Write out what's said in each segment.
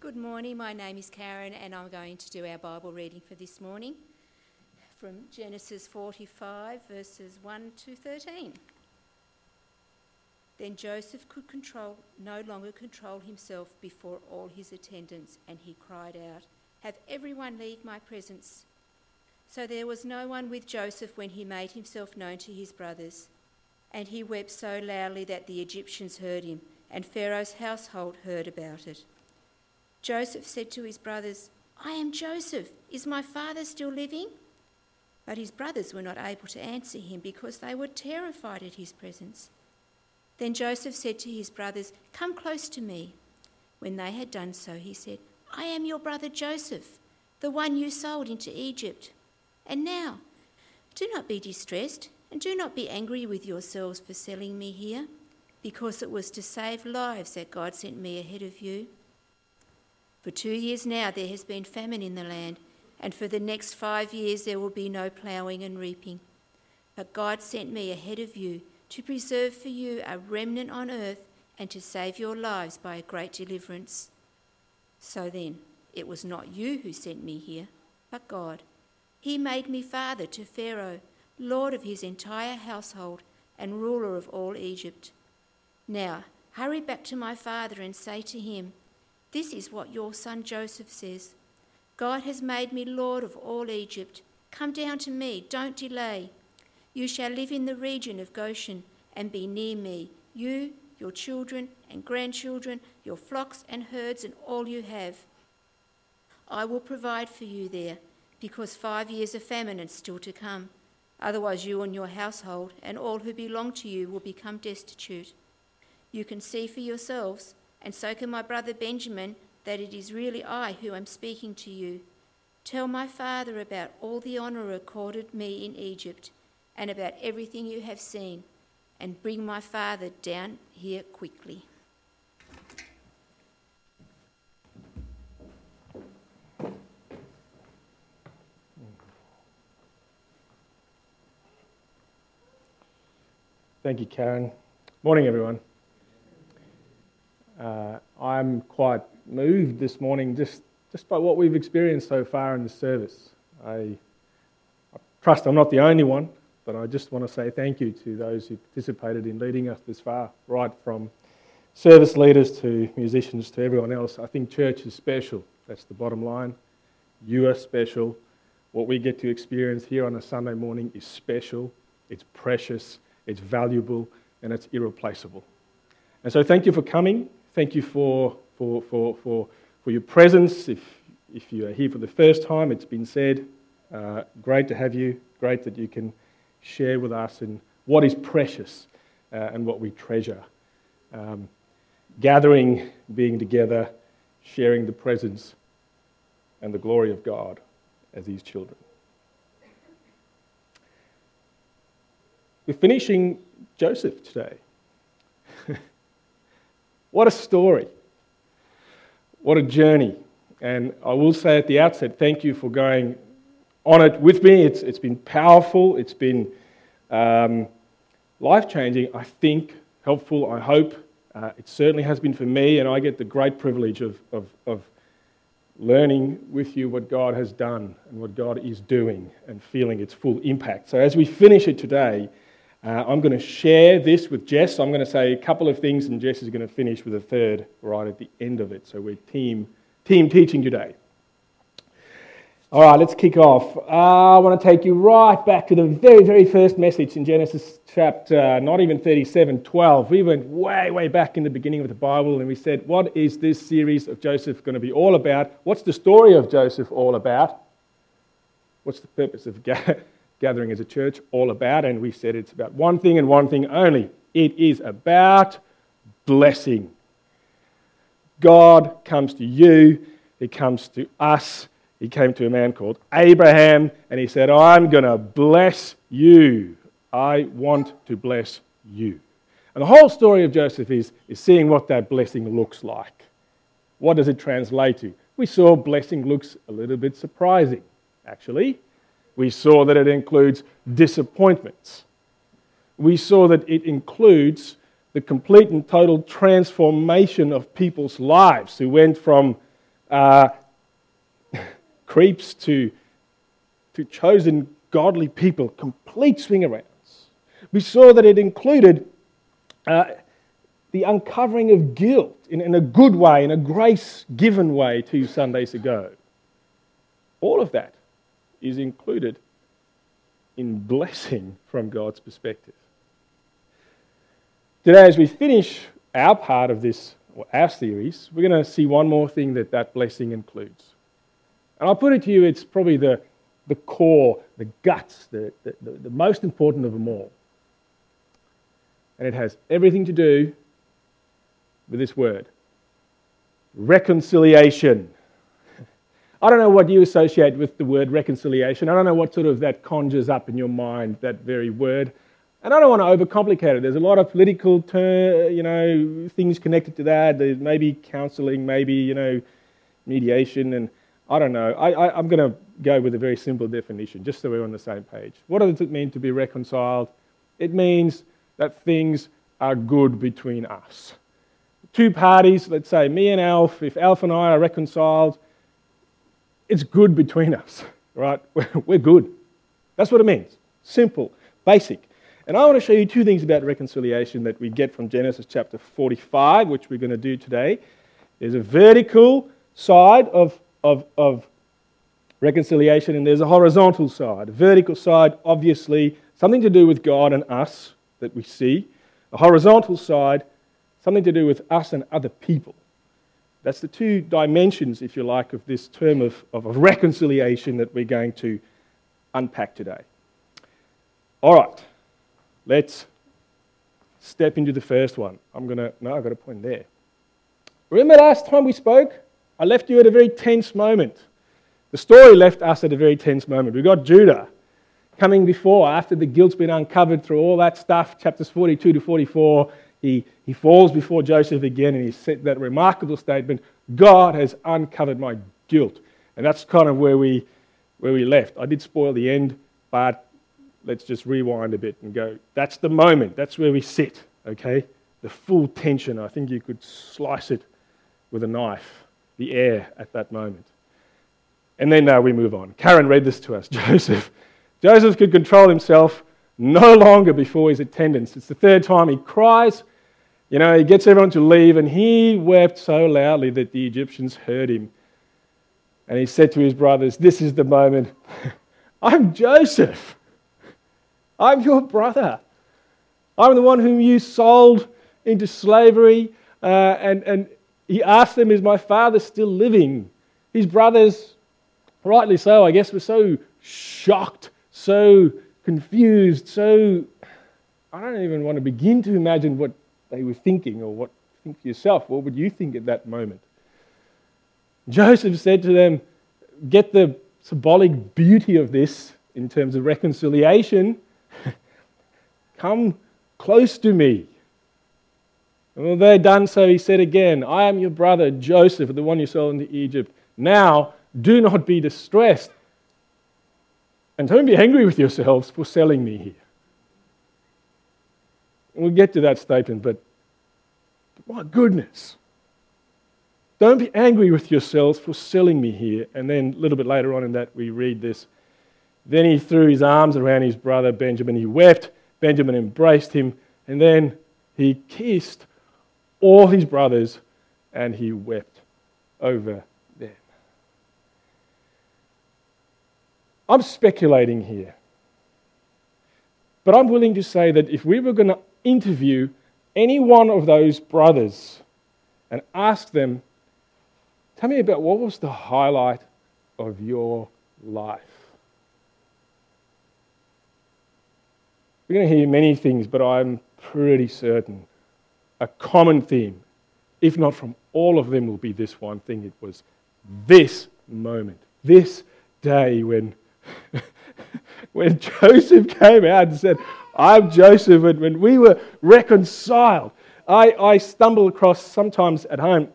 Good morning. My name is Karen, and I'm going to do our Bible reading for this morning from Genesis 45, verses 1 to 13. Then Joseph could control, no longer control himself before all his attendants, and he cried out, Have everyone leave my presence. So there was no one with Joseph when he made himself known to his brothers. And he wept so loudly that the Egyptians heard him, and Pharaoh's household heard about it. Joseph said to his brothers, I am Joseph. Is my father still living? But his brothers were not able to answer him because they were terrified at his presence. Then Joseph said to his brothers, Come close to me. When they had done so, he said, I am your brother Joseph, the one you sold into Egypt. And now, do not be distressed, and do not be angry with yourselves for selling me here, because it was to save lives that God sent me ahead of you. For two years now there has been famine in the land, and for the next five years there will be no ploughing and reaping. But God sent me ahead of you to preserve for you a remnant on earth and to save your lives by a great deliverance. So then, it was not you who sent me here, but God. He made me father to Pharaoh, lord of his entire household and ruler of all Egypt. Now, hurry back to my father and say to him, This is what your son Joseph says God has made me lord of all Egypt. Come down to me, don't delay. You shall live in the region of Goshen and be near me, you, your children and grandchildren, your flocks and herds, and all you have. I will provide for you there, because five years of famine is still to come. Otherwise, you and your household and all who belong to you will become destitute. You can see for yourselves, and so can my brother Benjamin, that it is really I who am speaking to you. Tell my father about all the honour accorded me in Egypt and about everything you have seen, and bring my father down here quickly. Thank you, Karen. Morning, everyone. Uh, I'm quite moved this morning just, just by what we've experienced so far in the service. I, I trust I'm not the only one. But I just want to say thank you to those who participated in leading us this far, right from service leaders to musicians to everyone else. I think church is special. That's the bottom line. You are special. What we get to experience here on a Sunday morning is special, it's precious, it's valuable, and it's irreplaceable. And so thank you for coming. Thank you for, for, for, for, for your presence. If, if you are here for the first time, it's been said. Uh, great to have you. Great that you can share with us in what is precious uh, and what we treasure. Um, gathering, being together, sharing the presence and the glory of God as His children. We're finishing Joseph today. What a story. What a journey. And I will say at the outset, thank you for going on it with me. It's, it's been powerful, it's been um, life changing, I think, helpful, I hope. Uh, it certainly has been for me, and I get the great privilege of, of, of learning with you what God has done and what God is doing and feeling its full impact. So, as we finish it today, uh, I'm going to share this with Jess. I'm going to say a couple of things, and Jess is going to finish with a third right at the end of it. So, we're team, team teaching today. All right, let's kick off. Uh, I want to take you right back to the very, very first message in Genesis chapter, not even 37, 12. We went way, way back in the beginning of the Bible and we said, What is this series of Joseph going to be all about? What's the story of Joseph all about? What's the purpose of gathering as a church all about? And we said it's about one thing and one thing only it is about blessing. God comes to you, He comes to us he came to a man called Abraham and he said, I'm going to bless you. I want to bless you. And the whole story of Joseph is, is seeing what that blessing looks like. What does it translate to? We saw blessing looks a little bit surprising, actually. We saw that it includes disappointments. We saw that it includes the complete and total transformation of people's lives who went from uh, creeps to, to chosen godly people, complete swing arounds. We saw that it included uh, the uncovering of guilt in, in a good way, in a grace given way two Sundays ago. All of that is included in blessing from God's perspective. Today, as we finish our part of this, or our series, we're going to see one more thing that that blessing includes. And I'll put it to you, it's probably the, the core, the guts, the, the, the most important of them all. And it has everything to do with this word reconciliation. I don't know what you associate with the word reconciliation. I don't know what sort of that conjures up in your mind, that very word. And I don't want to overcomplicate it. There's a lot of political, ter- you know, things connected to that. There's maybe counselling, maybe you know, mediation, and I don't know. I, I'm going to go with a very simple definition, just so we're on the same page. What does it mean to be reconciled? It means that things are good between us. Two parties, let's say me and Alf, if Alf and I are reconciled, it's good between us, right? We're good. That's what it means. Simple, basic. And I want to show you two things about reconciliation that we get from Genesis chapter 45, which we're going to do today. There's a vertical side of, of, of reconciliation, and there's a horizontal side. A vertical side, obviously, something to do with God and us that we see. A horizontal side, something to do with us and other people. That's the two dimensions, if you like, of this term of, of reconciliation that we're going to unpack today. All right. Let's step into the first one. I'm going to, no, I've got a point there. Remember last time we spoke? I left you at a very tense moment. The story left us at a very tense moment. We got Judah coming before, after the guilt's been uncovered through all that stuff, chapters 42 to 44. He, he falls before Joseph again and he said that remarkable statement God has uncovered my guilt. And that's kind of where we, where we left. I did spoil the end, but let's just rewind a bit and go, that's the moment. That's where we sit, okay? The full tension. I think you could slice it with a knife, the air at that moment. And then uh, we move on. Karen read this to us. Joseph. Joseph could control himself no longer before his attendants. It's the third time he cries. You know, he gets everyone to leave, and he wept so loudly that the Egyptians heard him. And he said to his brothers, This is the moment. I'm Joseph. I'm your brother. I'm the one whom you sold into slavery. Uh, and, and he asked them, Is my father still living? His brothers, rightly so, I guess, were so shocked, so confused, so. I don't even want to begin to imagine what they were thinking or what think for yourself. What would you think at that moment? Joseph said to them, Get the symbolic beauty of this in terms of reconciliation Come close to me. And when they had done so, he said again, I am your brother Joseph, the one you sold into Egypt. Now, do not be distressed. And don't be angry with yourselves for selling me here. We'll get to that statement, but my goodness. Don't be angry with yourselves for selling me here. And then a little bit later on in that, we read this. Then he threw his arms around his brother Benjamin. He wept. Benjamin embraced him. And then he kissed all his brothers and he wept over them. I'm speculating here. But I'm willing to say that if we were going to interview any one of those brothers and ask them, tell me about what was the highlight of your life? We're going to hear many things, but I'm pretty certain a common theme, if not from all of them, will be this one thing. It was this moment, this day when, when Joseph came out and said, I'm Joseph, and when we were reconciled. I, I stumble across sometimes at home.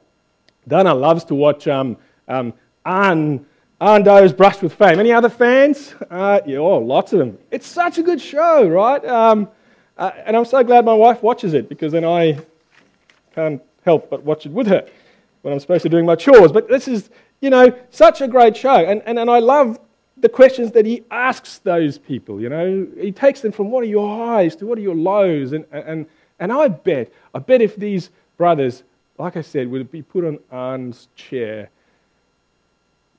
Dana loves to watch um, um, Anh Do's Brush with Fame. Any other fans? Uh, yeah, oh, lots of them. It's such a good show, right? Um, uh, and I'm so glad my wife watches it because then I can't help but watch it with her. when I'm supposed to be doing my chores. But this is, you know, such a great show. And, and, and I love the questions that he asks those people, you know. He takes them from what are your highs to what are your lows. And, and, and I bet, I bet if these brothers, like I said, would be put on Anh's chair,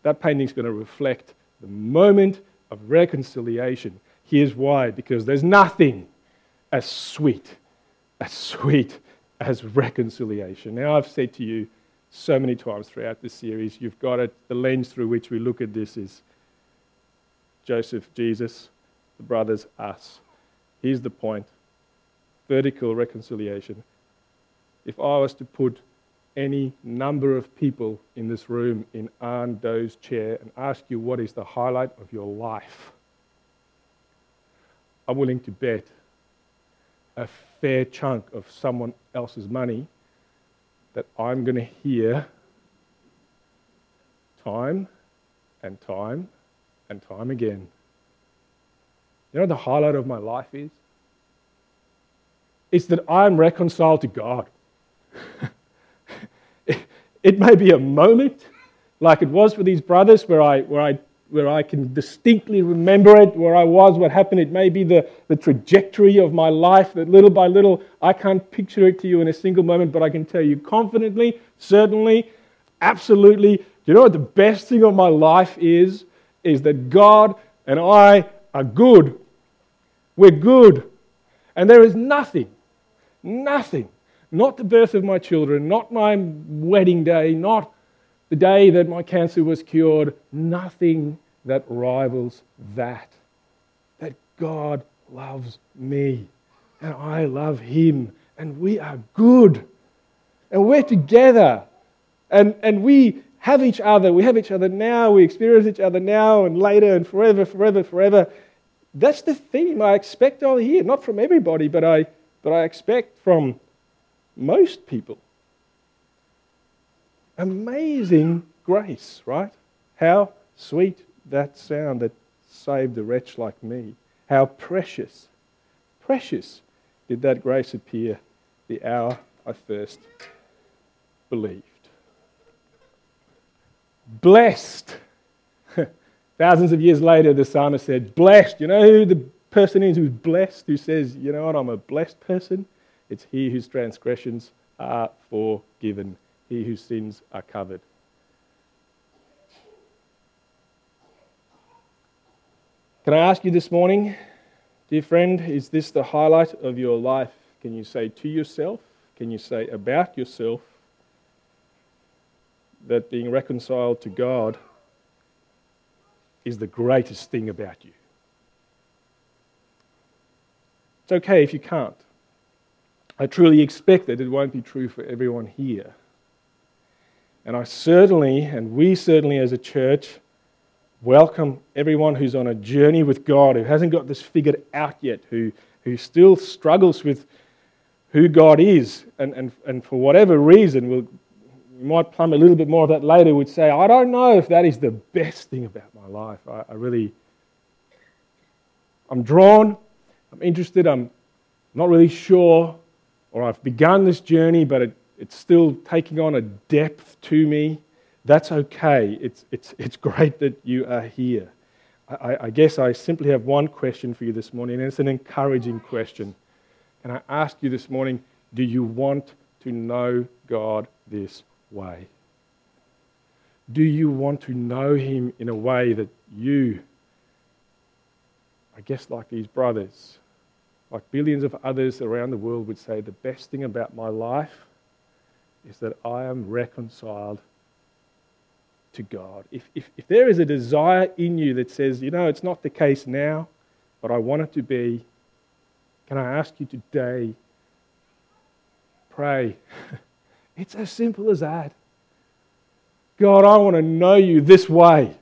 that painting's going to reflect the moment of reconciliation. Here's why because there's nothing as sweet, as sweet as reconciliation. Now, I've said to you so many times throughout this series, you've got it, the lens through which we look at this is Joseph, Jesus, the brothers, us. Here's the point vertical reconciliation. If I was to put any number of people in this room in Anh Do's chair and ask you what is the highlight of your life, I'm willing to bet a fair chunk of someone else's money that I'm going to hear time and time and time again. You know what the highlight of my life is? It's that I'm reconciled to God. it, it may be a moment, like it was for these brothers, where I, where I where I can distinctly remember it, where I was, what happened. It may be the, the trajectory of my life that little by little, I can't picture it to you in a single moment, but I can tell you confidently, certainly, absolutely. You know what the best thing of my life is? Is that God and I are good. We're good. And there is nothing, nothing, not the birth of my children, not my wedding day, not the day that my cancer was cured, nothing that rivals that. That God loves me and I love him and we are good and we're together and, and we have each other. We have each other now, we experience each other now and later and forever, forever, forever. That's the theme I expect over here, not from everybody, but I, but I expect from most people amazing grace, right? How sweet that sound that saved a wretch like me. How precious, precious did that grace appear the hour I first believed. Blessed. Thousands of years later, the psalmist said, Blessed. You know who the person is who's blessed, who says, You know what, I'm a blessed person? It's he whose transgressions are forgiven he whose sins are covered. Can I ask you this morning, dear friend, is this the highlight of your life? Can you say to yourself, can you say about yourself that being reconciled to God is the greatest thing about you? It's okay if you can't. I truly expect that it won't be true for everyone here. And I certainly, and we certainly as a church, welcome everyone who's on a journey with God, who hasn't got this figured out yet, who, who still struggles with who God is. And, and, and for whatever reason, we'll, we might plumb a little bit more of that later, would say, I don't know if that is the best thing about my life. I, I really, I'm drawn, I'm interested, I'm not really sure, or I've begun this journey, but it it's still taking on a depth to me. That's okay. It's, it's, it's great that you are here. I, I guess I simply have one question for you this morning, and it's an encouraging question. And I ask you this morning do you want to know God this way? Do you want to know Him in a way that you, I guess, like these brothers, like billions of others around the world, would say the best thing about my life is that I am reconciled to God. If, if, if there is a desire in you that says, you know, it's not the case now, but I want it to be, can I ask you today, pray. it's as simple as that. God, I want to know you this way.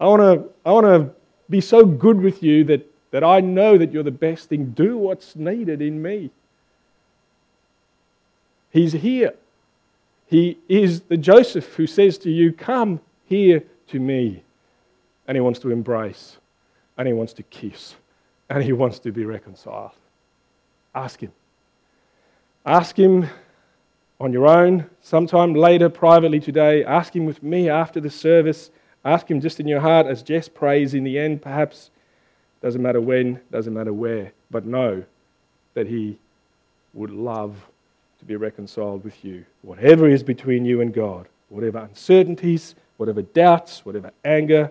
I want to, I want to be so good with you that, that I know that you're the best thing. Do what's needed in me. He's here. He is the Joseph who says to you, Come here to me. And he wants to embrace, and he wants to kiss, and he wants to be reconciled. Ask him. Ask him on your own, sometime later, privately today. Ask Him with me after the service. Ask Him just in your heart as Jess prays in the end, perhaps. Doesn't matter when, doesn't matter where, but know that He would love to be reconciled with you. Whatever is between you and God, whatever uncertainties, whatever doubts, whatever anger,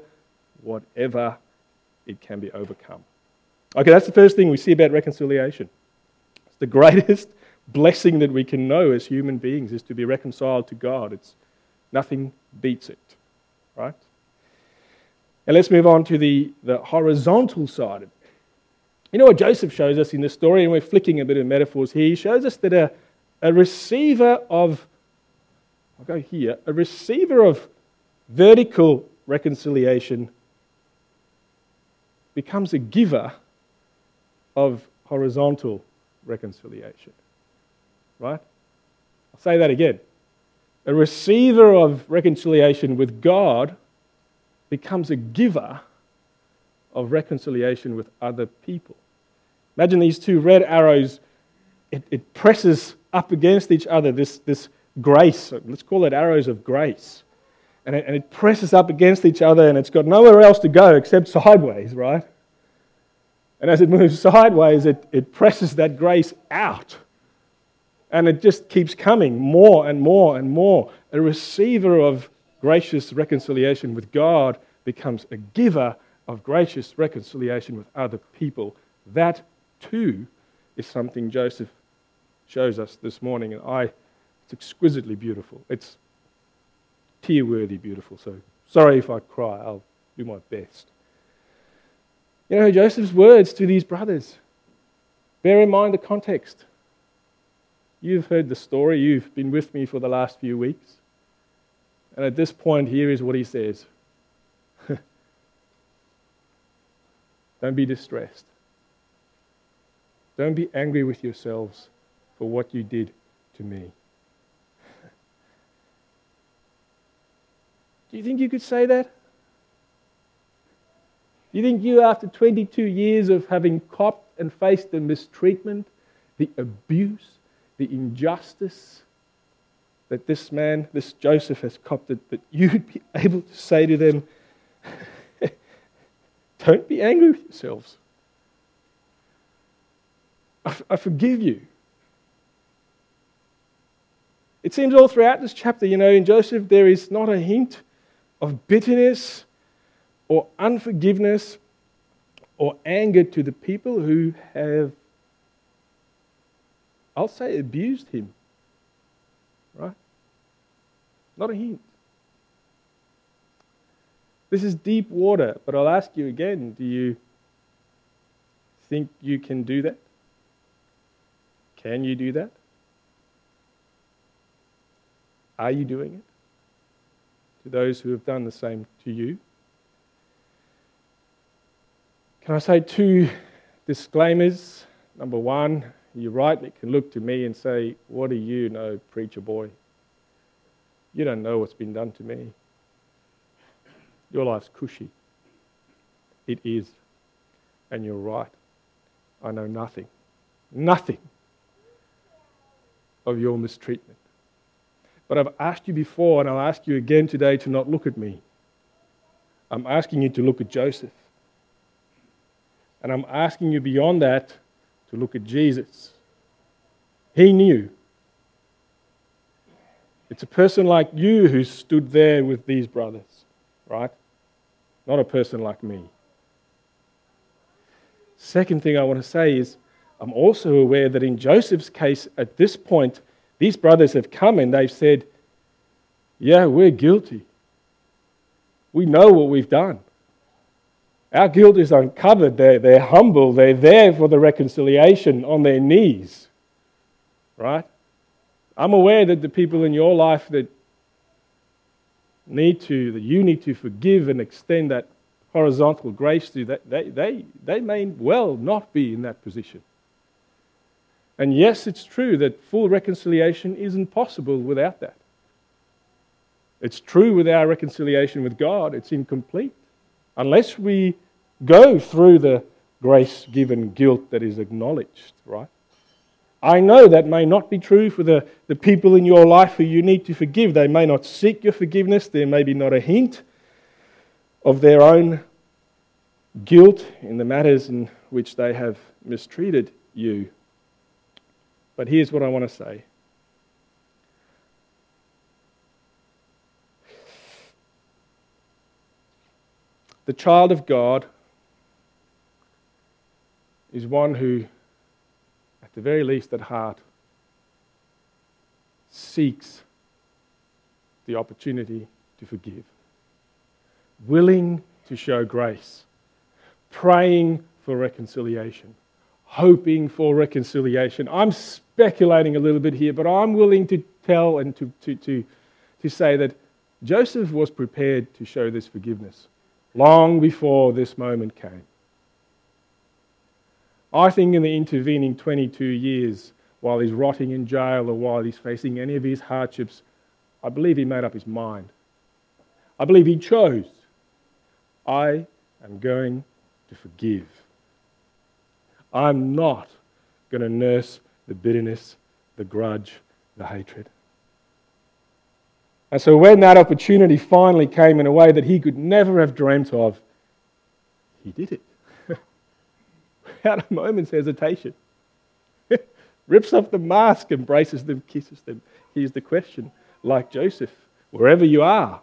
whatever, it can be overcome. Okay, that's the first thing we see about reconciliation. It's the greatest blessing that we can know as human beings is to be reconciled to God. It's nothing beats it, right? And let's move on to the, the horizontal side of it. You know what Joseph shows us in this story, and we're flicking a bit of metaphors here. He shows us that a, a receiver of, I'll go here, a receiver of vertical reconciliation becomes a giver of horizontal reconciliation. Right? I'll say that again. A receiver of reconciliation with God becomes a giver of reconciliation with other people. Imagine these two red arrows, it, it presses up against each other, this, this grace. Let's call it arrows of grace. And it, and it presses up against each other, and it's got nowhere else to go except sideways, right? And as it moves sideways, it, it presses that grace out. And it just keeps coming more and more and more. A receiver of gracious reconciliation with God becomes a giver of gracious reconciliation with other people. That too is something Joseph shows us this morning, and I, it's exquisitely beautiful. It's tear worthy beautiful. So sorry if I cry, I'll do my best. You know, Joseph's words to these brothers, bear in mind the context. You've heard the story, you've been with me for the last few weeks. And at this point, here is what he says Don't be distressed. Don't be angry with yourselves for what you did to me. Do you think you could say that? Do you think you, after 22 years of having copped and faced the mistreatment, the abuse, the injustice that this man, this Joseph, has copped, that you'd be able to say to them, Don't be angry with yourselves. I, I forgive you. It seems all throughout this chapter, you know, in Joseph, there is not a hint of bitterness or unforgiveness or anger to the people who have, I'll say, abused him. Right? Not a hint. This is deep water, but I'll ask you again do you think you can do that? Can you do that? Are you doing it? To those who have done the same to you? Can I say two disclaimers? Number one, you rightly can look to me and say, What do you know, preacher boy? You don't know what's been done to me. Your life's cushy. It is. And you're right. I know nothing, nothing of your mistreatment. But I've asked you before, and I'll ask you again today to not look at me. I'm asking you to look at Joseph. And I'm asking you beyond that to look at Jesus. He knew. It's a person like you who stood there with these brothers, right? Not a person like me. Second thing I want to say is I'm also aware that in Joseph's case, at this point, these brothers have come and they've said, Yeah, we're guilty. We know what we've done. Our guilt is uncovered. They're, they're humble. They're there for the reconciliation on their knees. Right? I'm aware that the people in your life that need to, that you need to forgive and extend that horizontal grace to, that they, they, they may well not be in that position. And yes, it's true that full reconciliation isn't possible without that. It's true with our reconciliation with God, it's incomplete unless we go through the grace given guilt that is acknowledged, right? I know that may not be true for the, the people in your life who you need to forgive. They may not seek your forgiveness. There may be not a hint of their own guilt in the matters in which they have mistreated you. But here's what I want to say the child of God is one who at the very least at heart, seeks the opportunity to forgive, willing to show grace, praying for reconciliation, hoping for reconciliation. I'm speculating a little bit here, but I'm willing to tell and to, to, to, to say that Joseph was prepared to show this forgiveness long before this moment came. I think in the intervening 22 years, while he's rotting in jail or while he's facing any of his hardships, I believe he made up his mind. I believe he chose. I am going to forgive. I'm not going to nurse the bitterness, the grudge, the hatred. And so when that opportunity finally came in a way that he could never have dreamt of, he did it without a moment's hesitation. Rips off the mask, embraces them, kisses them. Here's the question like Joseph, wherever you are,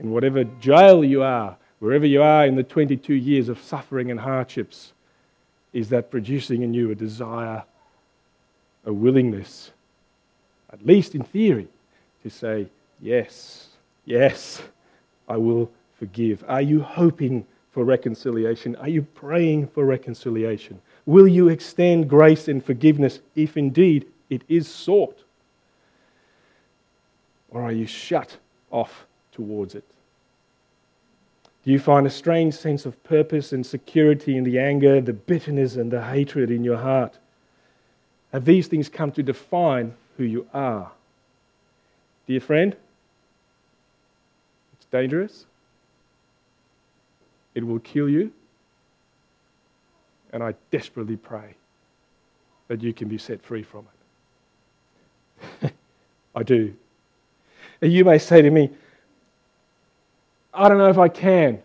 in whatever jail you are, wherever you are in the 22 years of suffering and hardships, is that producing in you a desire, a willingness, at least in theory, to say, Yes, yes, I will forgive? Are you hoping for reconciliation? Are you praying for reconciliation? Will you extend grace and forgiveness if indeed it is sought? Or are you shut off towards it? Do you find a strange sense of purpose and security in the anger, the bitterness, and the hatred in your heart? Have these things come to define who you are? Dear friend, it's dangerous it will kill you. And I desperately pray that you can be set free from it. I do. And you may say to me, I don't know if I can.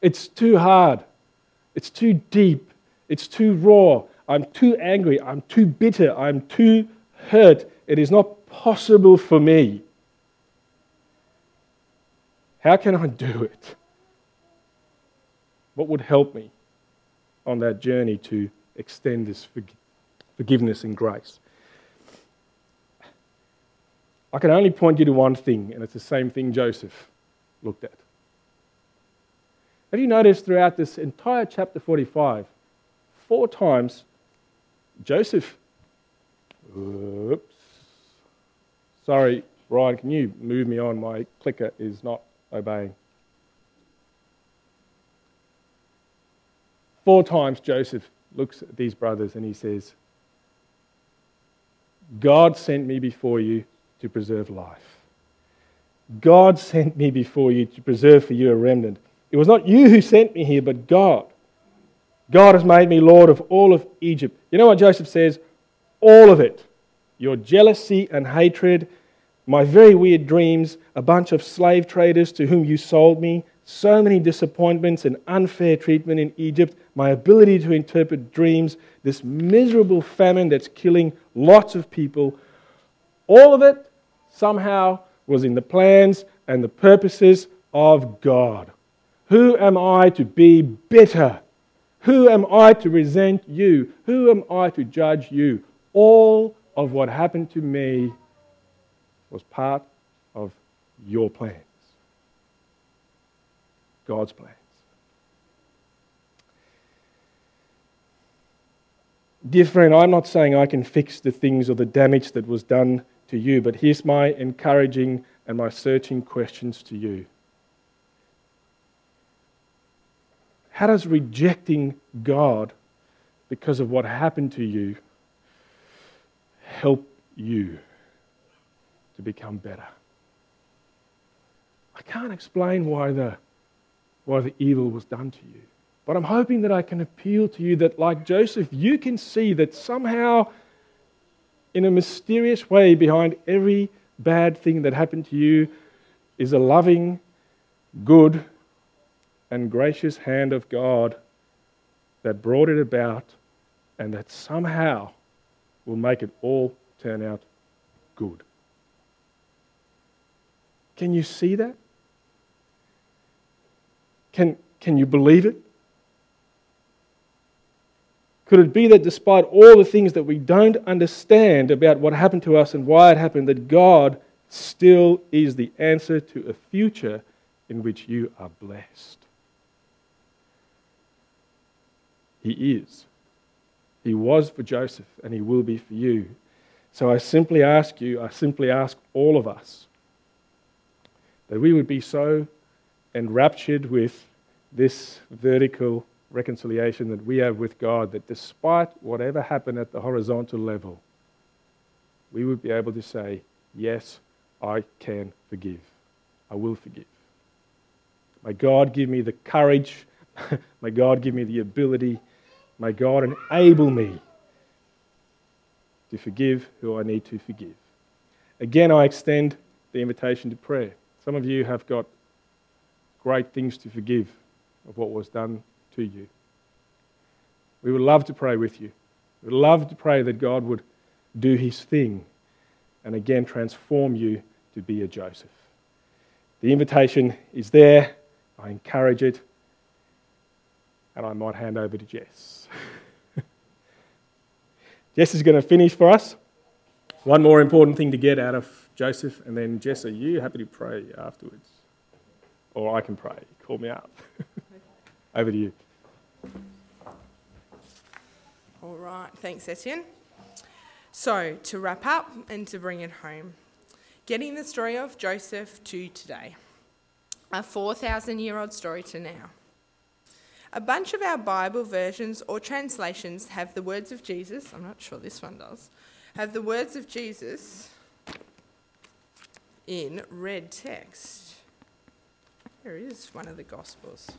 It's too hard. It's too deep. It's too raw. I'm too angry. I'm too bitter. I'm too hurt. It is not possible for me. How can I do it? What would help me on that journey to extend this forgiveness and grace? I can only point you to one thing, and it's the same thing Joseph looked at. Have you noticed throughout this entire chapter 45, four times Joseph. Oops. Sorry, Ryan, can you move me on? My clicker is not obeying. Four times Joseph looks at these brothers and he says, God sent me before you to preserve life. God sent me before you to preserve for you a remnant. It was not you who sent me here, but God. God has made me Lord of all of Egypt. You know what Joseph says? All of it. Your jealousy and hatred, my very weird dreams, a bunch of slave traders to whom you sold me, so many disappointments and unfair treatment in Egypt, my ability to interpret dreams, this miserable famine that's killing lots of people, all of it somehow was in the plans and the purposes of God. Who am I to be bitter? Who am I to resent you? Who am I to judge you? All of what happened to me was part of your plans, God's plans. Dear friend, I'm not saying I can fix the things or the damage that was done to you, but here's my encouraging and my searching questions to you. How does rejecting God because of what happened to you help you to become better? I can't explain why the, why the evil was done to you. But I'm hoping that I can appeal to you that, like Joseph, you can see that somehow, in a mysterious way, behind every bad thing that happened to you is a loving, good, and gracious hand of God that brought it about and that somehow will make it all turn out good. Can you see that? Can, can you believe it? Could it be that despite all the things that we don't understand about what happened to us and why it happened, that God still is the answer to a future in which you are blessed? He is. He was for Joseph and he will be for you. So I simply ask you, I simply ask all of us, that we would be so enraptured with this vertical reconciliation that we have with God, that despite whatever happened at the horizontal level, we would be able to say, Yes, I can forgive. I will forgive. May God give me the courage. May God give me the ability. May God enable me to forgive who I need to forgive. Again, I extend the invitation to prayer. Some of you have got great things to forgive of what was done to you. We would love to pray with you. We would love to pray that God would do his thing and again transform you to be a Joseph. The invitation is there. I encourage it. And I might hand over to Jess. Jess is going to finish for us. One more important thing to get out of Joseph, and then Jess, are you happy to pray afterwards? Or I can pray. Call me up. over to you. All right, thanks, Etienne. So, to wrap up and to bring it home, getting the story of Joseph to today, a 4,000 year old story to now. A bunch of our Bible versions or translations have the words of Jesus, I'm not sure this one does, have the words of Jesus in red text. There is one of the Gospels.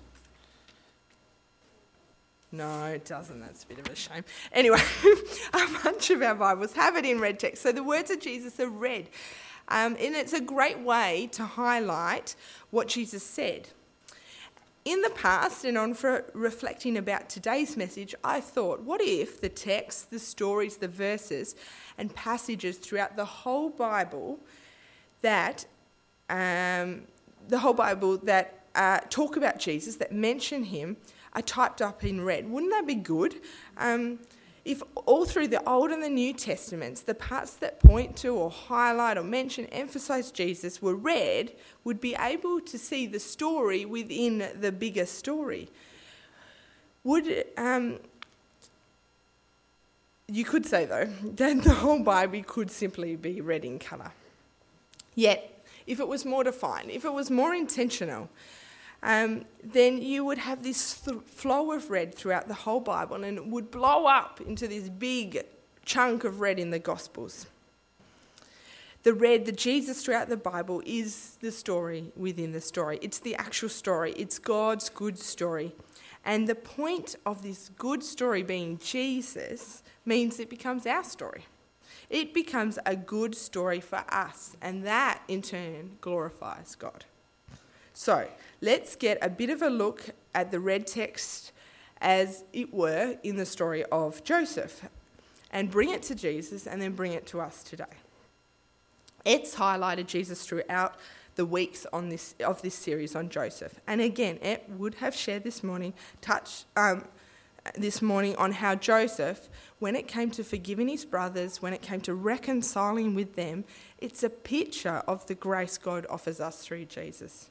No, it doesn't. That's a bit of a shame. Anyway, a bunch of our Bibles have it in red text. So the words of Jesus are red. Um, and it's a great way to highlight what Jesus said. In the past, and on for reflecting about today's message, I thought, what if the text, the stories, the verses, and passages throughout the whole Bible that um, the whole Bible that uh, talk about Jesus, that mention him, are typed up in red. Wouldn't that be good? Um, if all through the Old and the New Testaments, the parts that point to or highlight or mention, emphasize Jesus were red, would be able to see the story within the bigger story. Would um, you could say though that the whole Bible could simply be red in colour. Yet, if it was more defined, if it was more intentional, um, then you would have this th- flow of red throughout the whole Bible and it would blow up into this big chunk of red in the Gospels. The red, the Jesus throughout the Bible is the story within the story. It's the actual story, it's God's good story. And the point of this good story being Jesus means it becomes our story. It becomes a good story for us, and that in turn glorifies God. So let's get a bit of a look at the red text as it were in the story of Joseph and bring it to Jesus and then bring it to us today. It's highlighted Jesus throughout the weeks on this, of this series on Joseph. And again, it would have shared this morning, touch um, this morning on how Joseph, when it came to forgiving his brothers, when it came to reconciling with them, it's a picture of the grace God offers us through Jesus.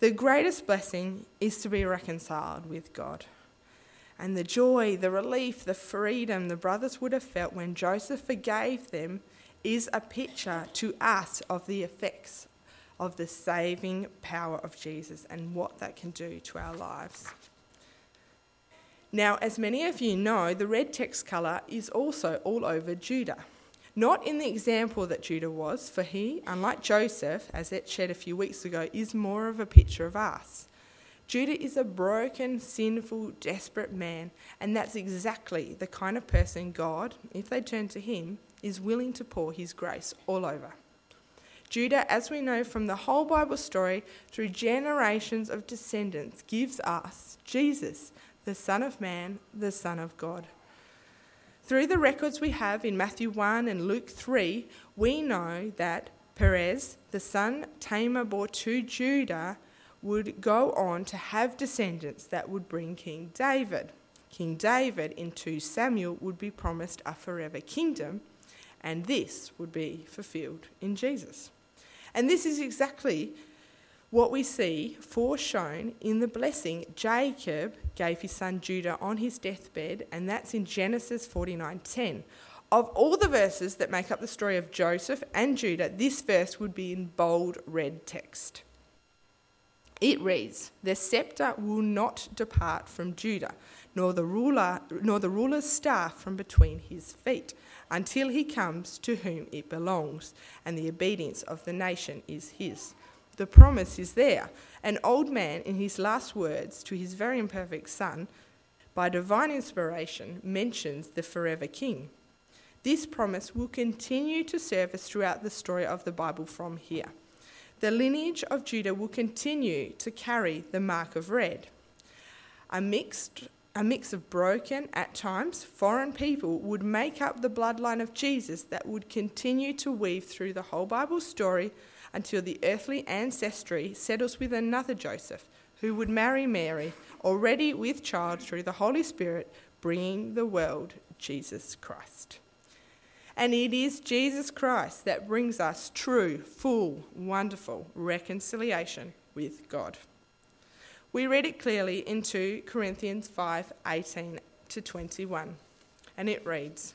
The greatest blessing is to be reconciled with God. And the joy, the relief, the freedom the brothers would have felt when Joseph forgave them is a picture to us of the effects of the saving power of Jesus and what that can do to our lives. Now, as many of you know, the red text colour is also all over Judah. Not in the example that Judah was, for he, unlike Joseph, as it shared a few weeks ago, is more of a picture of us. Judah is a broken, sinful, desperate man, and that's exactly the kind of person God, if they turn to him, is willing to pour his grace all over. Judah, as we know from the whole Bible story, through generations of descendants, gives us Jesus, the Son of Man, the Son of God. Through the records we have in Matthew 1 and Luke 3, we know that Perez, the son Tamar bore to Judah, would go on to have descendants that would bring King David. King David in 2 Samuel would be promised a forever kingdom, and this would be fulfilled in Jesus. And this is exactly what we see foreshown in the blessing Jacob gave his son Judah on his deathbed, and that's in Genesis 49:10. Of all the verses that make up the story of Joseph and Judah, this verse would be in bold red text. It reads, "The scepter will not depart from Judah, nor the ruler nor the ruler's staff from between his feet, until he comes to whom it belongs, and the obedience of the nation is his." The promise is there. An old man, in his last words to his very imperfect son, by divine inspiration, mentions the forever king. This promise will continue to serve us throughout the story of the Bible from here. The lineage of Judah will continue to carry the mark of red. A mixed a mix of broken, at times, foreign people would make up the bloodline of Jesus that would continue to weave through the whole Bible story until the earthly ancestry settles with another Joseph who would marry Mary, already with child through the Holy Spirit, bringing the world Jesus Christ. And it is Jesus Christ that brings us true, full, wonderful reconciliation with God. We read it clearly in 2 Corinthians 5 18 to 21, and it reads,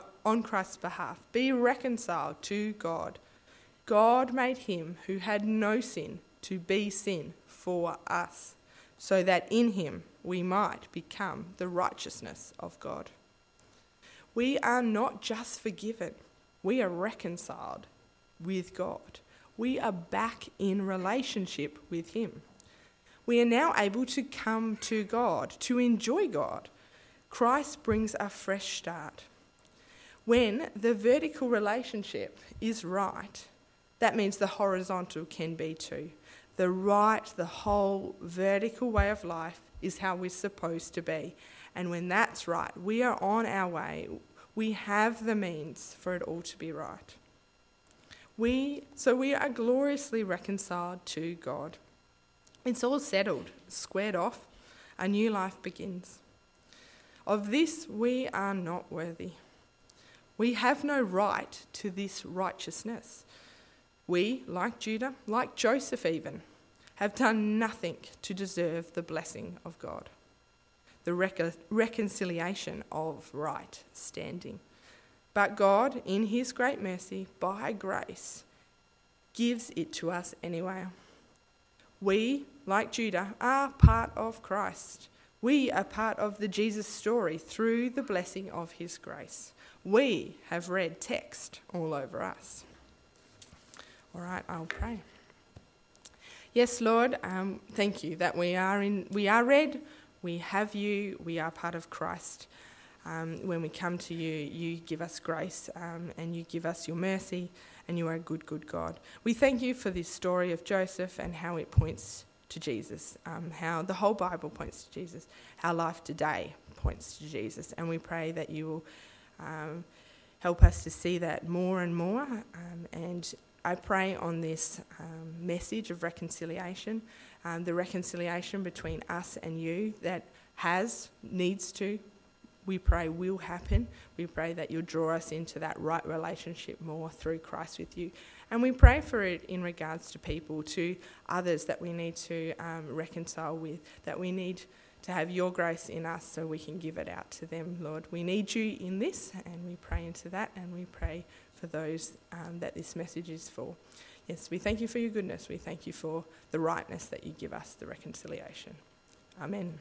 on Christ's behalf, be reconciled to God. God made him who had no sin to be sin for us, so that in him we might become the righteousness of God. We are not just forgiven, we are reconciled with God. We are back in relationship with him. We are now able to come to God, to enjoy God Christ brings a fresh start. When the vertical relationship is right, that means the horizontal can be too. The right, the whole vertical way of life is how we're supposed to be. And when that's right, we are on our way. We have the means for it all to be right. We, so we are gloriously reconciled to God. It's all settled, squared off. A new life begins. Of this we are not worthy. We have no right to this righteousness. We, like Judah, like Joseph even, have done nothing to deserve the blessing of God, the rec- reconciliation of right standing. But God, in His great mercy, by grace, gives it to us anyway. We, like Judah, are part of Christ. We are part of the Jesus story through the blessing of his grace. We have red text all over us. All right, I'll pray. Yes, Lord, um, thank you that we are in. We are red. We have you. We are part of Christ. Um, when we come to you, you give us grace um, and you give us your mercy, and you are a good, good God. We thank you for this story of Joseph and how it points to Jesus, um, how the whole Bible points to Jesus, how life today points to Jesus. And we pray that you will um, help us to see that more and more. Um, and I pray on this um, message of reconciliation, um, the reconciliation between us and you that has, needs to, we pray will happen. We pray that you'll draw us into that right relationship more through Christ with you And we pray for it in regards to people, to others that we need to um, reconcile with, that we need to have your grace in us so we can give it out to them, Lord. We need you in this, and we pray into that, and we pray for those um, that this message is for. Yes, we thank you for your goodness. We thank you for the rightness that you give us, the reconciliation. Amen.